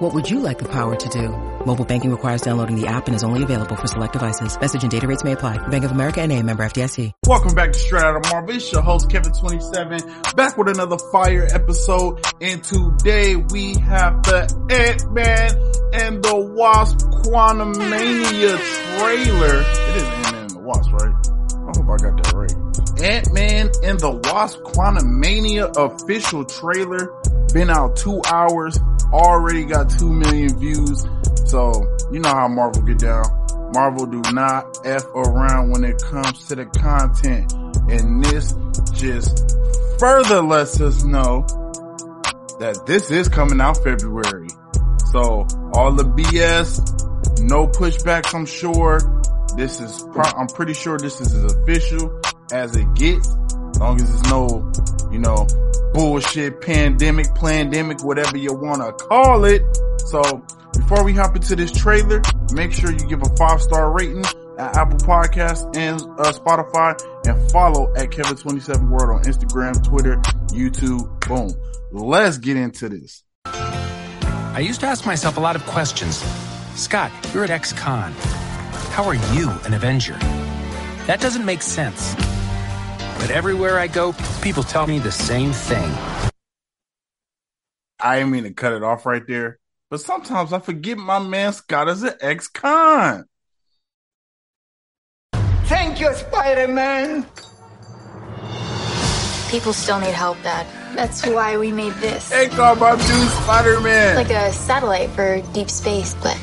What would you like the power to do? Mobile banking requires downloading the app and is only available for select devices. Message and data rates may apply. Bank of America and a member FDIC. Welcome back to Straight Outta Marvel. It's your host Kevin27 back with another fire episode. And today we have the Ant-Man and the Wasp Quantumania trailer. It is Ant-Man and the Wasp, right? I hope I got that right. Ant-Man and the Wasp Quantumania official trailer. Been out two hours. Already got two million views. So, you know how Marvel get down. Marvel do not F around when it comes to the content. And this just further lets us know that this is coming out February. So all the BS, no pushbacks, I'm sure. This is, I'm pretty sure this is as official as it gets. As long as there's no, you know, bullshit pandemic, pandemic, whatever you want to call it. So before we hop into this trailer, make sure you give a five star rating at Apple Podcasts and uh, Spotify and follow at Kevin27 World on Instagram, Twitter, YouTube. Boom. Let's get into this. I used to ask myself a lot of questions. Scott, you're at ex-con. How are you an Avenger? That doesn't make sense. But everywhere I go, people tell me the same thing. I didn't mean to cut it off right there, but sometimes I forget my man Scott is an ex-con. Thank you, Spider-Man. People still need help, Dad. That's why we made this. Hey, call my dude Spider-Man. Like a satellite for deep space, but.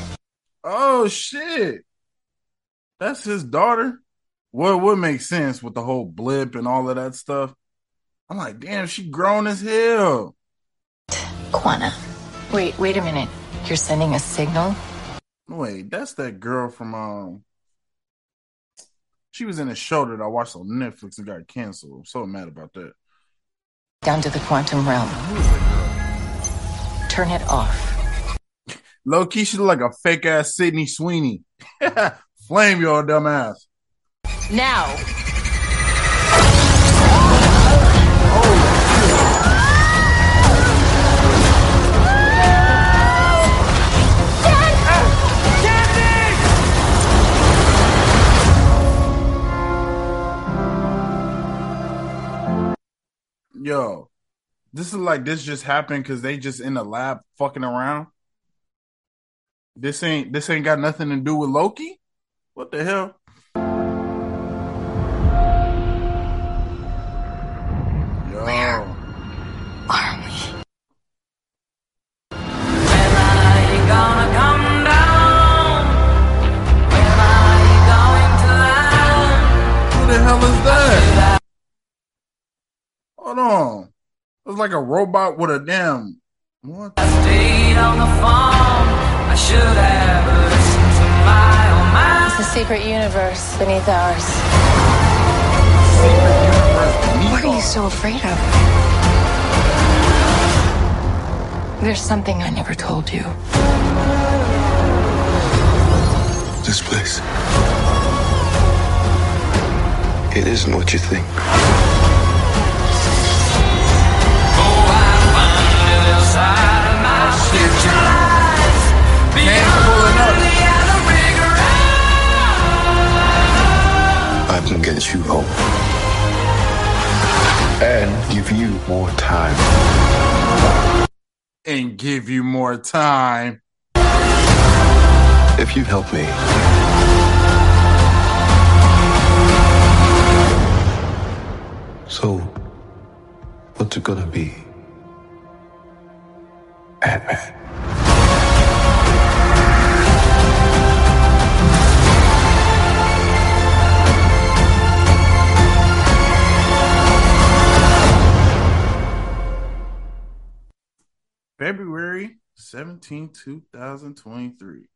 Oh shit. That's his daughter. What would make sense with the whole blip and all of that stuff? I'm like, damn, she grown as hell. Quana. Wait, wait a minute. You're sending a signal? Wait, that's that girl from um she was in a show that I watched on Netflix and got canceled. I'm so mad about that. Down to the quantum realm. Turn it off. Low key, she look like a fake ass Sydney Sweeney. Flame your dumb ass. Now. Yo, this is like this just happened because they just in the lab fucking around. This ain't this ain't got nothing to do with Loki. What the hell? Like a robot with a damn. What? the- It's a secret universe beneath ours. What are you so afraid of? There's something I never told you. This place. It isn't what you think. More time. and give you more time. If you help me. So, what's it gonna be? Ant-Man. February 17, 2023.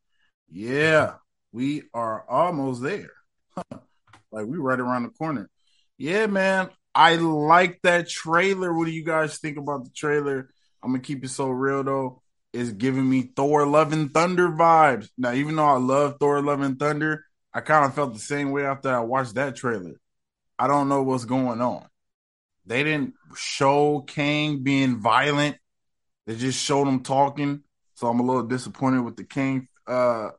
Yeah, we are almost there. like we right around the corner. yeah, man, I like that trailer. What do you guys think about the trailer? I'm gonna keep it so real though. It's giving me Thor Love and Thunder vibes. Now, even though I love Thor Love and Thunder, I kind of felt the same way after I watched that trailer. I don't know what's going on. They didn't show Kang being violent. They just showed him talking. So I'm a little disappointed with the Kang uh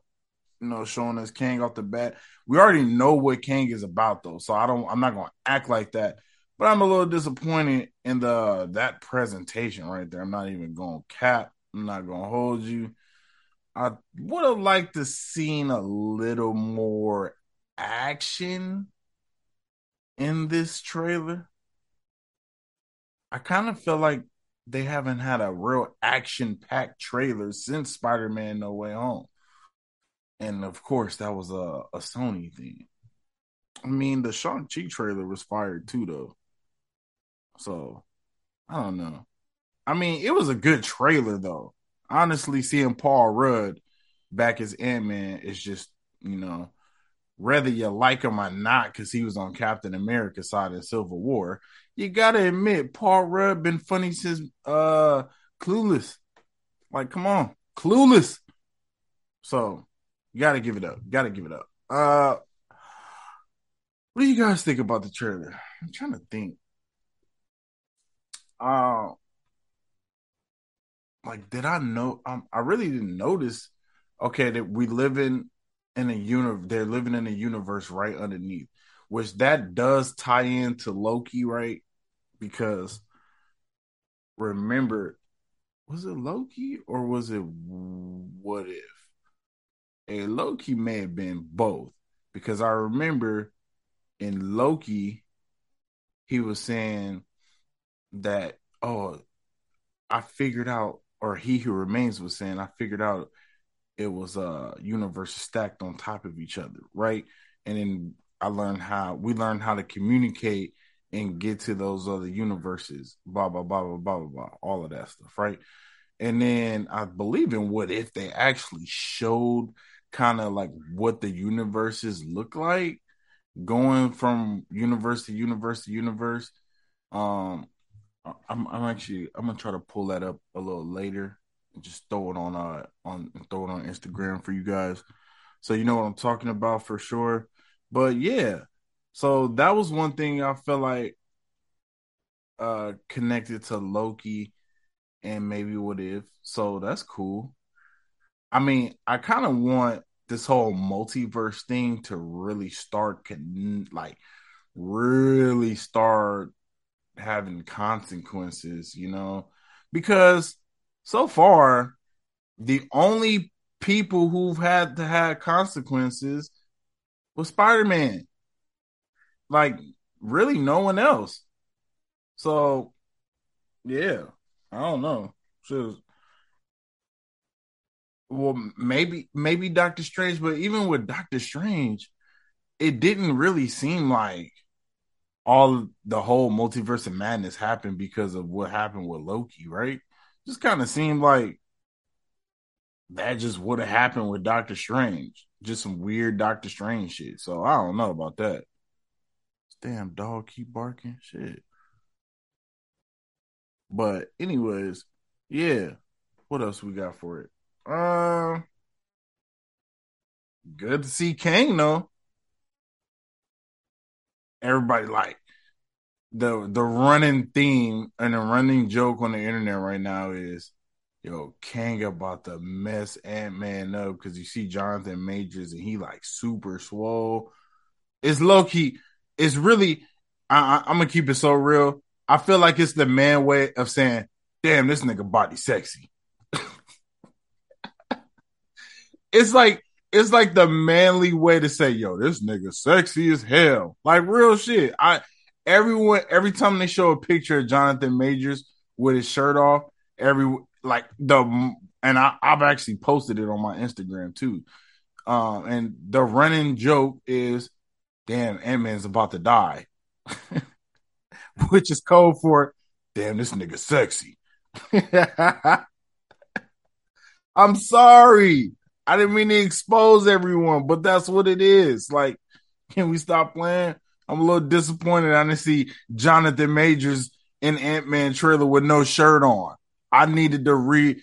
you know, showing us Kang off the bat. We already know what Kang is about though. So I don't I'm not gonna act like that. But I'm a little disappointed in the that presentation right there. I'm not even going to cap. I'm not going to hold you. I would have liked to seen a little more action in this trailer. I kind of feel like they haven't had a real action packed trailer since Spider Man No Way Home. And of course, that was a, a Sony thing. I mean, the Shang-Chi trailer was fired too, though. So I don't know. I mean, it was a good trailer though. Honestly, seeing Paul Rudd back as Ant Man is just, you know, whether you like him or not, because he was on Captain America side in Civil War, you gotta admit Paul Rudd been funny since uh Clueless. Like, come on, Clueless. So you gotta give it up. You Gotta give it up. Uh what do you guys think about the trailer? I'm trying to think uh, like did I know? Um, I really didn't notice. Okay, that we live in in a universe. They're living in a universe right underneath, which that does tie into Loki, right? Because remember, was it Loki or was it what if? And Loki may have been both because I remember in Loki, he was saying that oh I figured out or he who remains was saying I figured out it was uh universes stacked on top of each other, right? And then I learned how we learned how to communicate and get to those other universes, blah blah blah blah blah blah, blah all of that stuff, right? And then I believe in what if they actually showed kind of like what the universes look like going from universe to universe to universe. Um, I'm I'm actually I'm gonna try to pull that up a little later and just throw it on uh on throw it on Instagram for you guys, so you know what I'm talking about for sure. But yeah, so that was one thing I felt like uh connected to Loki and maybe what if. So that's cool. I mean, I kind of want this whole multiverse thing to really start con- like really start having consequences, you know, because so far the only people who've had to have consequences was Spider-Man. Like really no one else. So yeah, I don't know. So, well, maybe maybe Doctor Strange, but even with Doctor Strange, it didn't really seem like all the whole multiverse of madness happened because of what happened with Loki, right? Just kind of seemed like that just would have happened with Doctor Strange. Just some weird Doctor Strange shit. So I don't know about that. Damn dog keep barking. Shit. But anyways, yeah. What else we got for it? Uh good to see Kang though everybody like the the running theme and the running joke on the internet right now is yo Kang about to mess Ant Man up because you see Jonathan Majors and he like super swole. It's low key. It's really. I, I, I'm gonna keep it so real. I feel like it's the man way of saying, "Damn, this nigga body sexy." it's like it's like the manly way to say, yo, this nigga sexy as hell. Like real shit. I everyone every time they show a picture of Jonathan Majors with his shirt off, every like the and I, I've actually posted it on my Instagram too. Uh, and the running joke is, damn, Ant Man's about to die, which is code for, damn, this nigga sexy. I'm sorry. I didn't mean to expose everyone, but that's what it is. Like, can we stop playing? I'm a little disappointed. I didn't see Jonathan Majors in Ant Man trailer with no shirt on. I needed to re,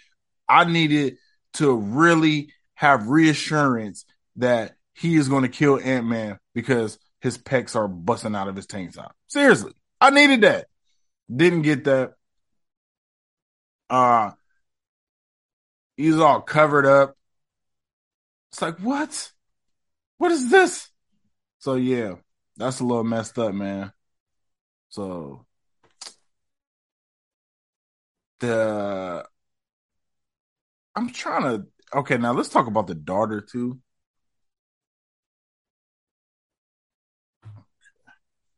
I needed to really have reassurance that he is going to kill Ant Man because his pecs are busting out of his tank top. Seriously, I needed that. Didn't get that. Uh, he's all covered up. It's like, what? What is this? So yeah, that's a little messed up, man. So the I'm trying to okay, now let's talk about the daughter too.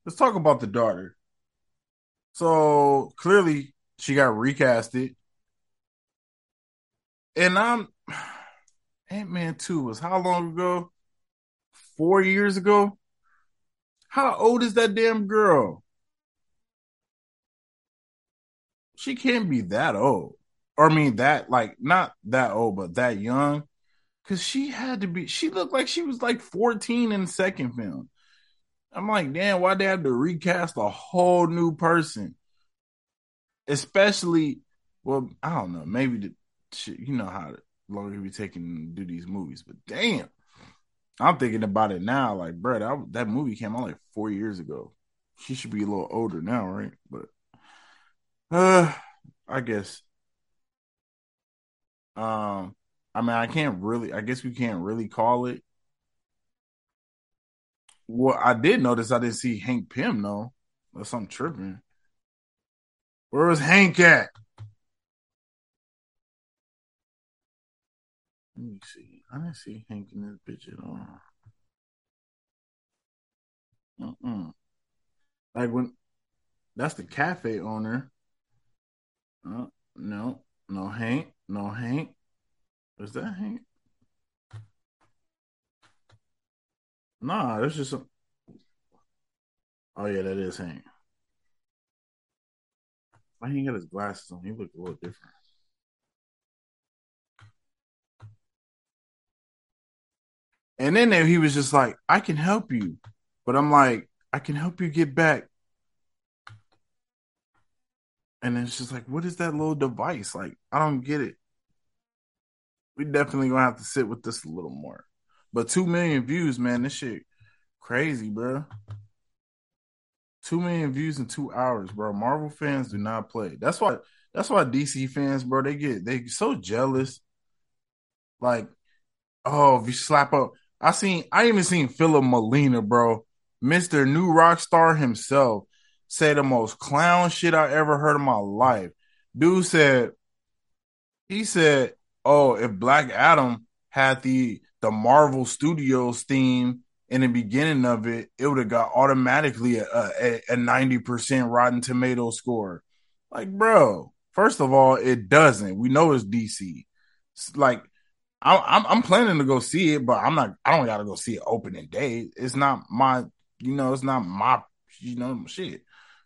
Let's talk about the daughter. So clearly she got recasted. And I'm Ant Man 2 was how long ago? Four years ago? How old is that damn girl? She can't be that old. Or I mean that like not that old, but that young. Cause she had to be she looked like she was like 14 in the second film. I'm like, damn, why'd they have to recast a whole new person? Especially, well, I don't know, maybe the you know how long it be taking to do these movies, but damn. I'm thinking about it now, like, bro, that, that movie came out like four years ago. She should be a little older now, right? But uh I guess. Um, I mean, I can't really. I guess we can't really call it. Well, I did notice I didn't see Hank Pym though. Unless I'm tripping. Where was Hank at? Let me see. I didn't see Hank in this bitch at all. Uh-uh. Like when that's the cafe owner. No, no Hank, no Hank. Is that Hank? Nah, that's just. Oh yeah, that is Hank. Why he got his glasses on? He looked a little different. And then there he was just like, I can help you. But I'm like, I can help you get back. And it's just like, what is that little device? Like, I don't get it. We definitely gonna have to sit with this a little more. But two million views, man, this shit crazy, bro. Two million views in two hours, bro. Marvel fans do not play. That's why. That's why DC fans, bro, they get they so jealous. Like, oh, if you slap up, I seen. I even seen Philip Molina, bro, Mister New Rock Star himself, say the most clown shit I ever heard in my life. Dude said, he said, "Oh, if Black Adam had the the Marvel Studios theme in the beginning of it, it would have got automatically a ninety percent Rotten Tomato score." Like, bro, first of all, it doesn't. We know it's DC. It's like I'm I'm planning to go see it, but I'm not. I don't got to go see it opening day. It's not my, you know, it's not my, you know, shit.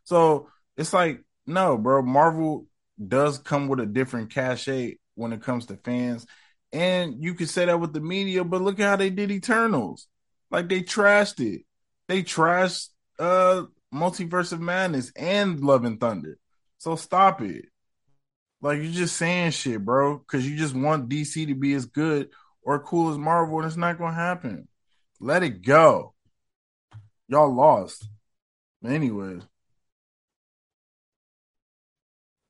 So it's like, no, bro. Marvel does come with a different cachet when it comes to fans, and you could say that with the media, but look at how they did Eternals. Like they trashed it. They trashed uh Multiverse of Madness and Love and Thunder. So stop it. Like you're just saying shit, bro, because you just want DC to be as good or cool as Marvel, and it's not gonna happen. Let it go. Y'all lost. Anyways.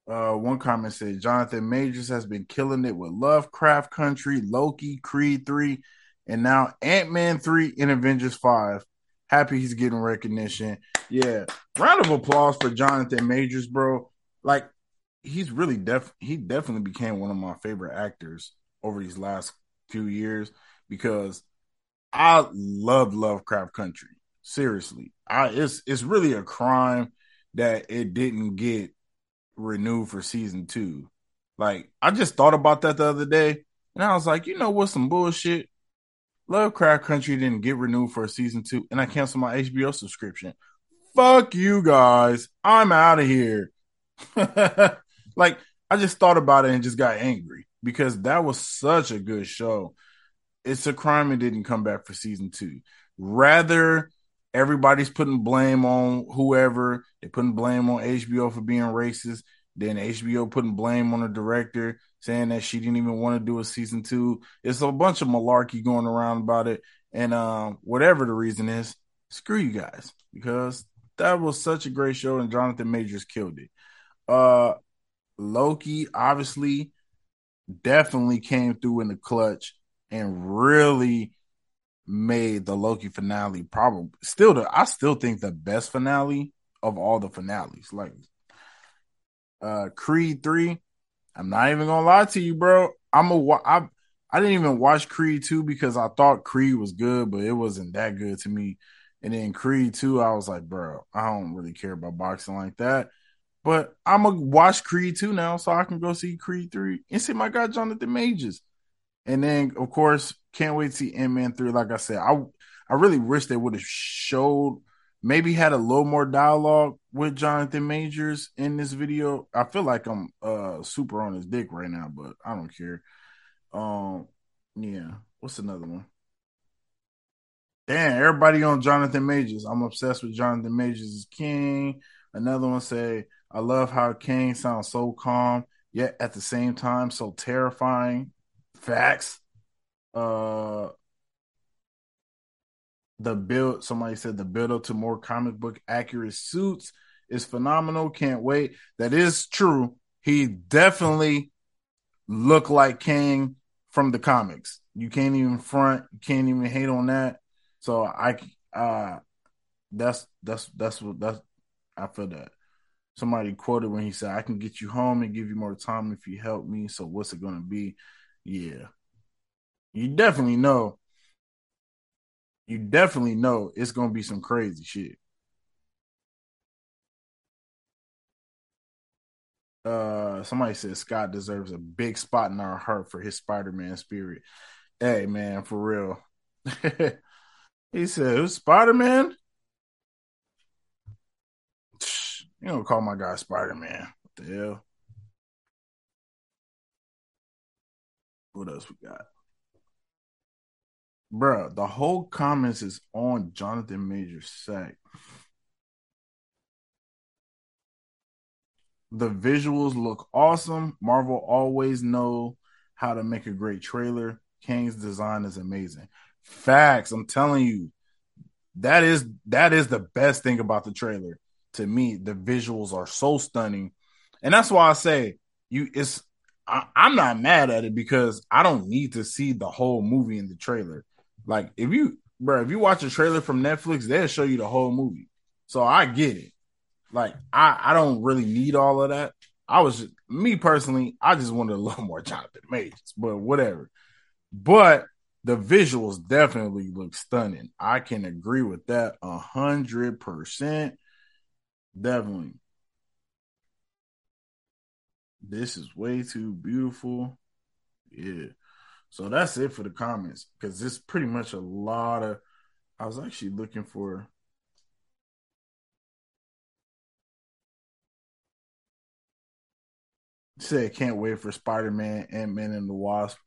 Uh, one comment said Jonathan Majors has been killing it with Lovecraft Country, Loki, Creed 3, and now Ant Man 3 and Avengers 5. Happy he's getting recognition. Yeah. Round of applause for Jonathan Majors, bro. Like, he's really def he definitely became one of my favorite actors over these last few years because I love Lovecraft Country. Seriously. I it's it's really a crime that it didn't get renewed for season two. Like I just thought about that the other day and I was like, you know what, some bullshit. Lovecraft Country didn't get renewed for season two, and I canceled my HBO subscription. Fuck you guys. I'm out of here. Like I just thought about it and just got angry because that was such a good show. It's a crime it didn't come back for season two. Rather everybody's putting blame on whoever. They're putting blame on HBO for being racist. Then HBO putting blame on the director, saying that she didn't even want to do a season two. It's a bunch of malarkey going around about it. And um, whatever the reason is, screw you guys because that was such a great show and Jonathan Majors killed it. Uh, Loki obviously definitely came through in the clutch and really made the Loki finale probably still the I still think the best finale of all the finales. Like uh Creed 3, I'm not even gonna lie to you, bro. I'm a I I didn't even watch Creed 2 because I thought Creed was good, but it wasn't that good to me. And then Creed 2, I was like, bro, I don't really care about boxing like that. But I'm gonna watch Creed 2 now so I can go see Creed 3 and see my guy Jonathan Majors. And then, of course, can't wait to see Ant Man three. Like I said, I I really wish they would have showed maybe had a little more dialogue with Jonathan Majors in this video. I feel like I'm uh super on his dick right now, but I don't care. Um, yeah. What's another one? Damn, everybody on Jonathan Majors. I'm obsessed with Jonathan Majors as King. Another one say, I love how King sounds so calm, yet at the same time so terrifying. Facts. Uh the build somebody said the build up to more comic book accurate suits is phenomenal. Can't wait. That is true. He definitely looked like Kang from the comics. You can't even front, you can't even hate on that. So I uh that's that's that's what that's I feel that. Somebody quoted when he said, I can get you home and give you more time if you help me. So what's it gonna be? Yeah. You definitely know. You definitely know it's gonna be some crazy shit. Uh somebody said Scott deserves a big spot in our heart for his Spider-Man spirit. Hey man, for real. he said, Who's Spider-Man? You don't call my guy Spider-Man. What the hell? What else we got? Bruh, the whole comments is on Jonathan Major's sack. The visuals look awesome. Marvel always know how to make a great trailer. Kang's design is amazing. Facts. I'm telling you, that is that is the best thing about the trailer. To me, the visuals are so stunning, and that's why I say you. It's I, am not mad at it because I don't need to see the whole movie in the trailer. Like if you, bro, if you watch a trailer from Netflix, they'll show you the whole movie. So I get it. Like I, I don't really need all of that. I was just, me personally, I just wanted a little more Jonathan Majors, but whatever. But the visuals definitely look stunning. I can agree with that a hundred percent. Definitely. This is way too beautiful. Yeah. So that's it for the comments because it's pretty much a lot of. I was actually looking for. Said can't wait for Spider Man, Ant Man and the Wasp,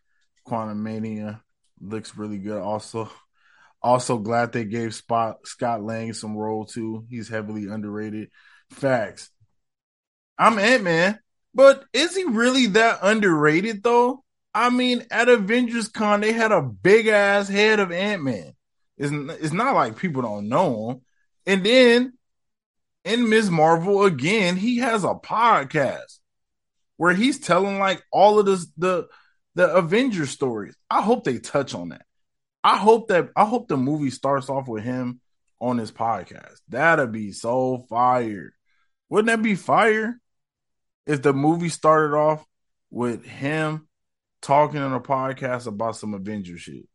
Quantumania looks really good. Also, also glad they gave Spot Scott Lang some role too. He's heavily underrated. Facts. I'm Ant Man. But is he really that underrated though? I mean, at Avengers Con, they had a big ass head of Ant Man. It's, it's not like people don't know him. And then in Ms. Marvel again, he has a podcast where he's telling like all of this the the Avengers stories. I hope they touch on that. I hope that I hope the movie starts off with him on his podcast. That'd be so fire. Wouldn't that be fire? if the movie started off with him talking on a podcast about some Avenger shit.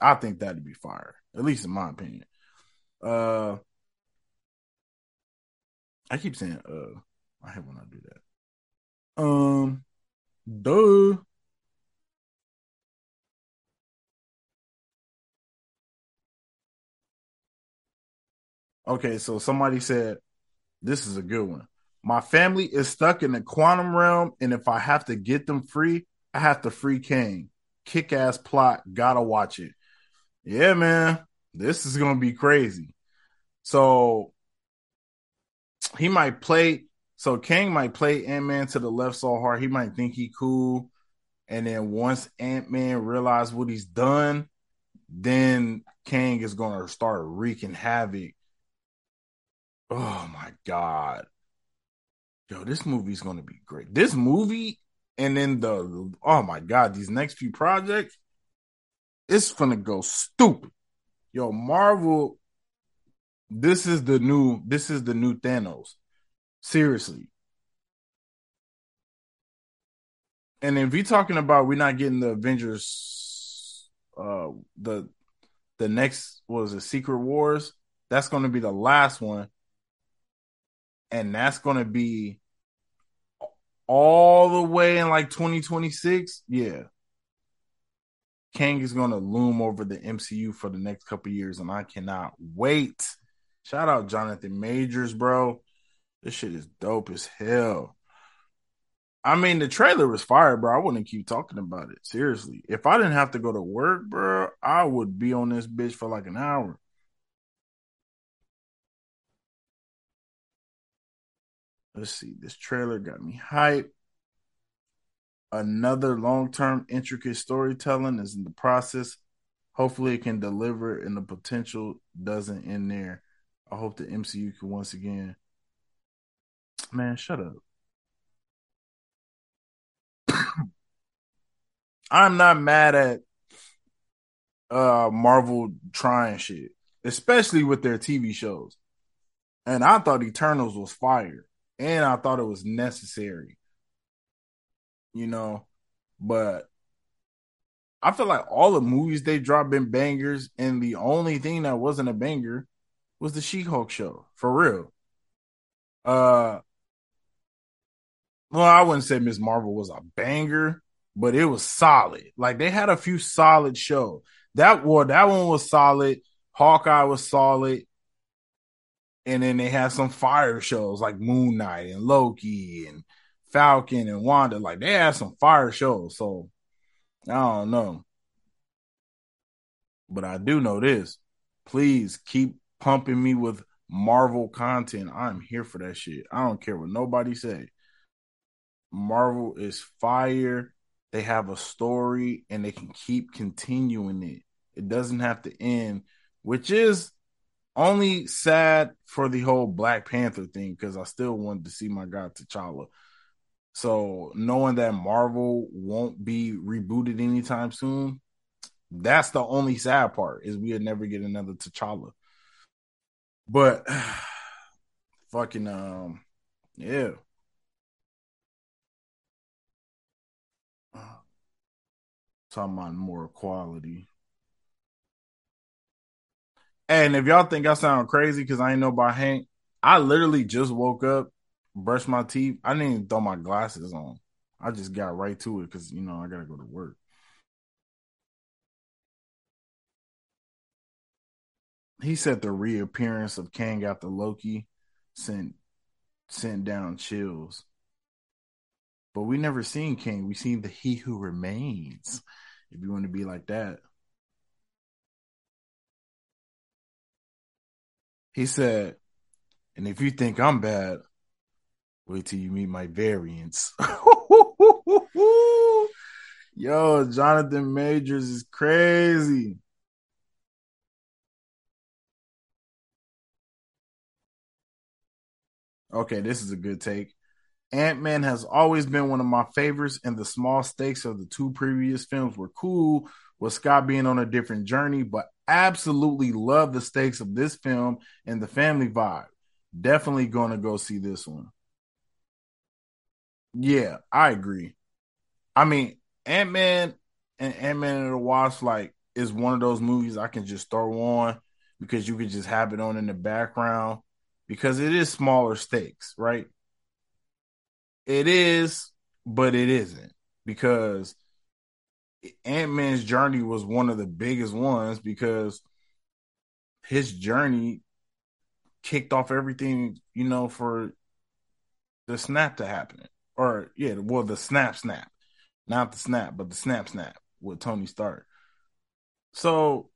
I think that'd be fire, at least in my opinion. Uh, I keep saying uh, I hate when I do that. Um, duh. Okay, so somebody said this is a good one. My family is stuck in the quantum realm, and if I have to get them free, I have to free Kang. Kick ass plot, gotta watch it. Yeah, man. this is gonna be crazy. So he might play. So Kang might play Ant Man to the left so hard he might think he cool, and then once Ant Man realize what he's done, then Kang is gonna start wreaking havoc. Oh my god, yo, this movie's gonna be great. This movie, and then the oh my god, these next few projects, it's gonna go stupid. Yo, Marvel, this is the new, this is the new Thanos. Seriously. And if you're talking about we're not getting the Avengers, uh, the the next was a Secret Wars, that's going to be the last one, and that's going to be all the way in like 2026. Yeah, Kang is going to loom over the MCU for the next couple years, and I cannot wait. Shout out Jonathan Majors, bro. This shit is dope as hell. I mean, the trailer was fire, bro. I wouldn't keep talking about it. Seriously. If I didn't have to go to work, bro, I would be on this bitch for like an hour. Let's see. This trailer got me hyped. Another long term, intricate storytelling is in the process. Hopefully, it can deliver, and the potential doesn't end there. I hope the MCU can once again. Man, shut up. I'm not mad at uh Marvel trying shit, especially with their TV shows. And I thought Eternals was fire, and I thought it was necessary. You know, but I feel like all the movies they dropped been bangers, and the only thing that wasn't a banger was the She-Hulk show, for real. Uh well, I wouldn't say Miss Marvel was a banger, but it was solid. Like they had a few solid shows. That well, that one was solid. Hawkeye was solid. And then they had some fire shows like Moon Knight and Loki and Falcon and Wanda. Like they had some fire shows. So I don't know. But I do know this. Please keep pumping me with Marvel content. I'm here for that shit. I don't care what nobody say. Marvel is fire. They have a story and they can keep continuing it. It doesn't have to end, which is only sad for the whole Black Panther thing because I still wanted to see my guy T'Challa. So knowing that Marvel won't be rebooted anytime soon, that's the only sad part is we'll never get another T'Challa. But fucking um yeah. Talking about more quality. And if y'all think I sound crazy because I ain't know about Hank, I literally just woke up, brushed my teeth. I didn't even throw my glasses on. I just got right to it because you know I gotta go to work. He said the reappearance of Kang after Loki sent sent down chills. But we never seen Kang. We seen the He Who Remains. If you want to be like that. He said, and if you think I'm bad, wait till you meet my variants. Yo, Jonathan Majors is crazy. Okay, this is a good take. Ant Man has always been one of my favorites, and the small stakes of the two previous films were cool, with Scott being on a different journey, but absolutely love the stakes of this film and the family vibe. Definitely going to go see this one. Yeah, I agree. I mean, Ant Man and Ant Man and the Wasp, like, is one of those movies I can just throw on because you can just have it on in the background because it is smaller stakes, right? It is, but it isn't because Ant Man's journey was one of the biggest ones because his journey kicked off everything, you know, for the snap to happen. Or, yeah, well, the snap snap, not the snap, but the snap snap with Tony Stark. So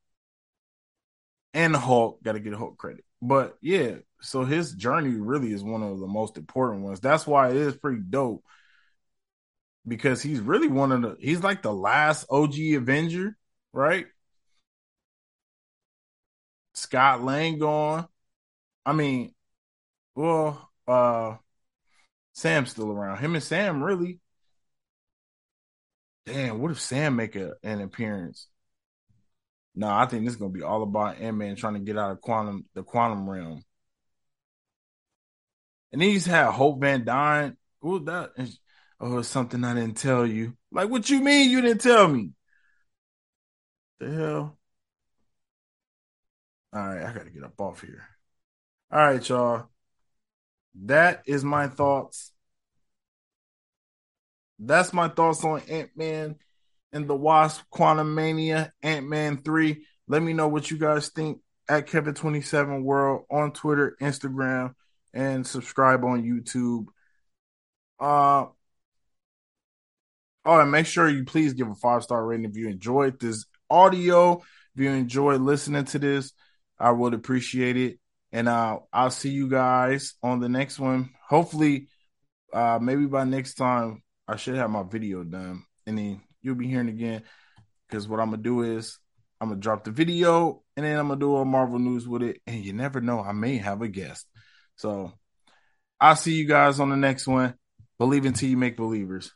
and Hulk got to get Hulk credit. But yeah, so his journey really is one of the most important ones. That's why it is pretty dope because he's really one of the he's like the last OG Avenger, right? Scott Lang gone. I mean, well, uh Sam's still around. Him and Sam really. Damn, what if Sam make a, an appearance? No, I think this is gonna be all about Ant Man trying to get out of quantum the quantum realm. And he's had Hope Van Dyne. Who that? Oh, something I didn't tell you. Like, what you mean you didn't tell me? The hell? All right, I gotta get up off here. All right, y'all. That is my thoughts. That's my thoughts on Ant Man and the Wasp Quantumania, Ant Man 3. Let me know what you guys think at Kevin27 World on Twitter, Instagram, and subscribe on YouTube. Uh Oh, and make sure you please give a five star rating if you enjoyed this audio. If you enjoyed listening to this, I would appreciate it. And uh, I'll see you guys on the next one. Hopefully, uh, maybe by next time, I should have my video done. And then you'll be hearing again. Because what I'm to do is I'm to drop the video and then I'm to do a Marvel news with it. And you never know, I may have a guest. So I'll see you guys on the next one. Believe until you make believers.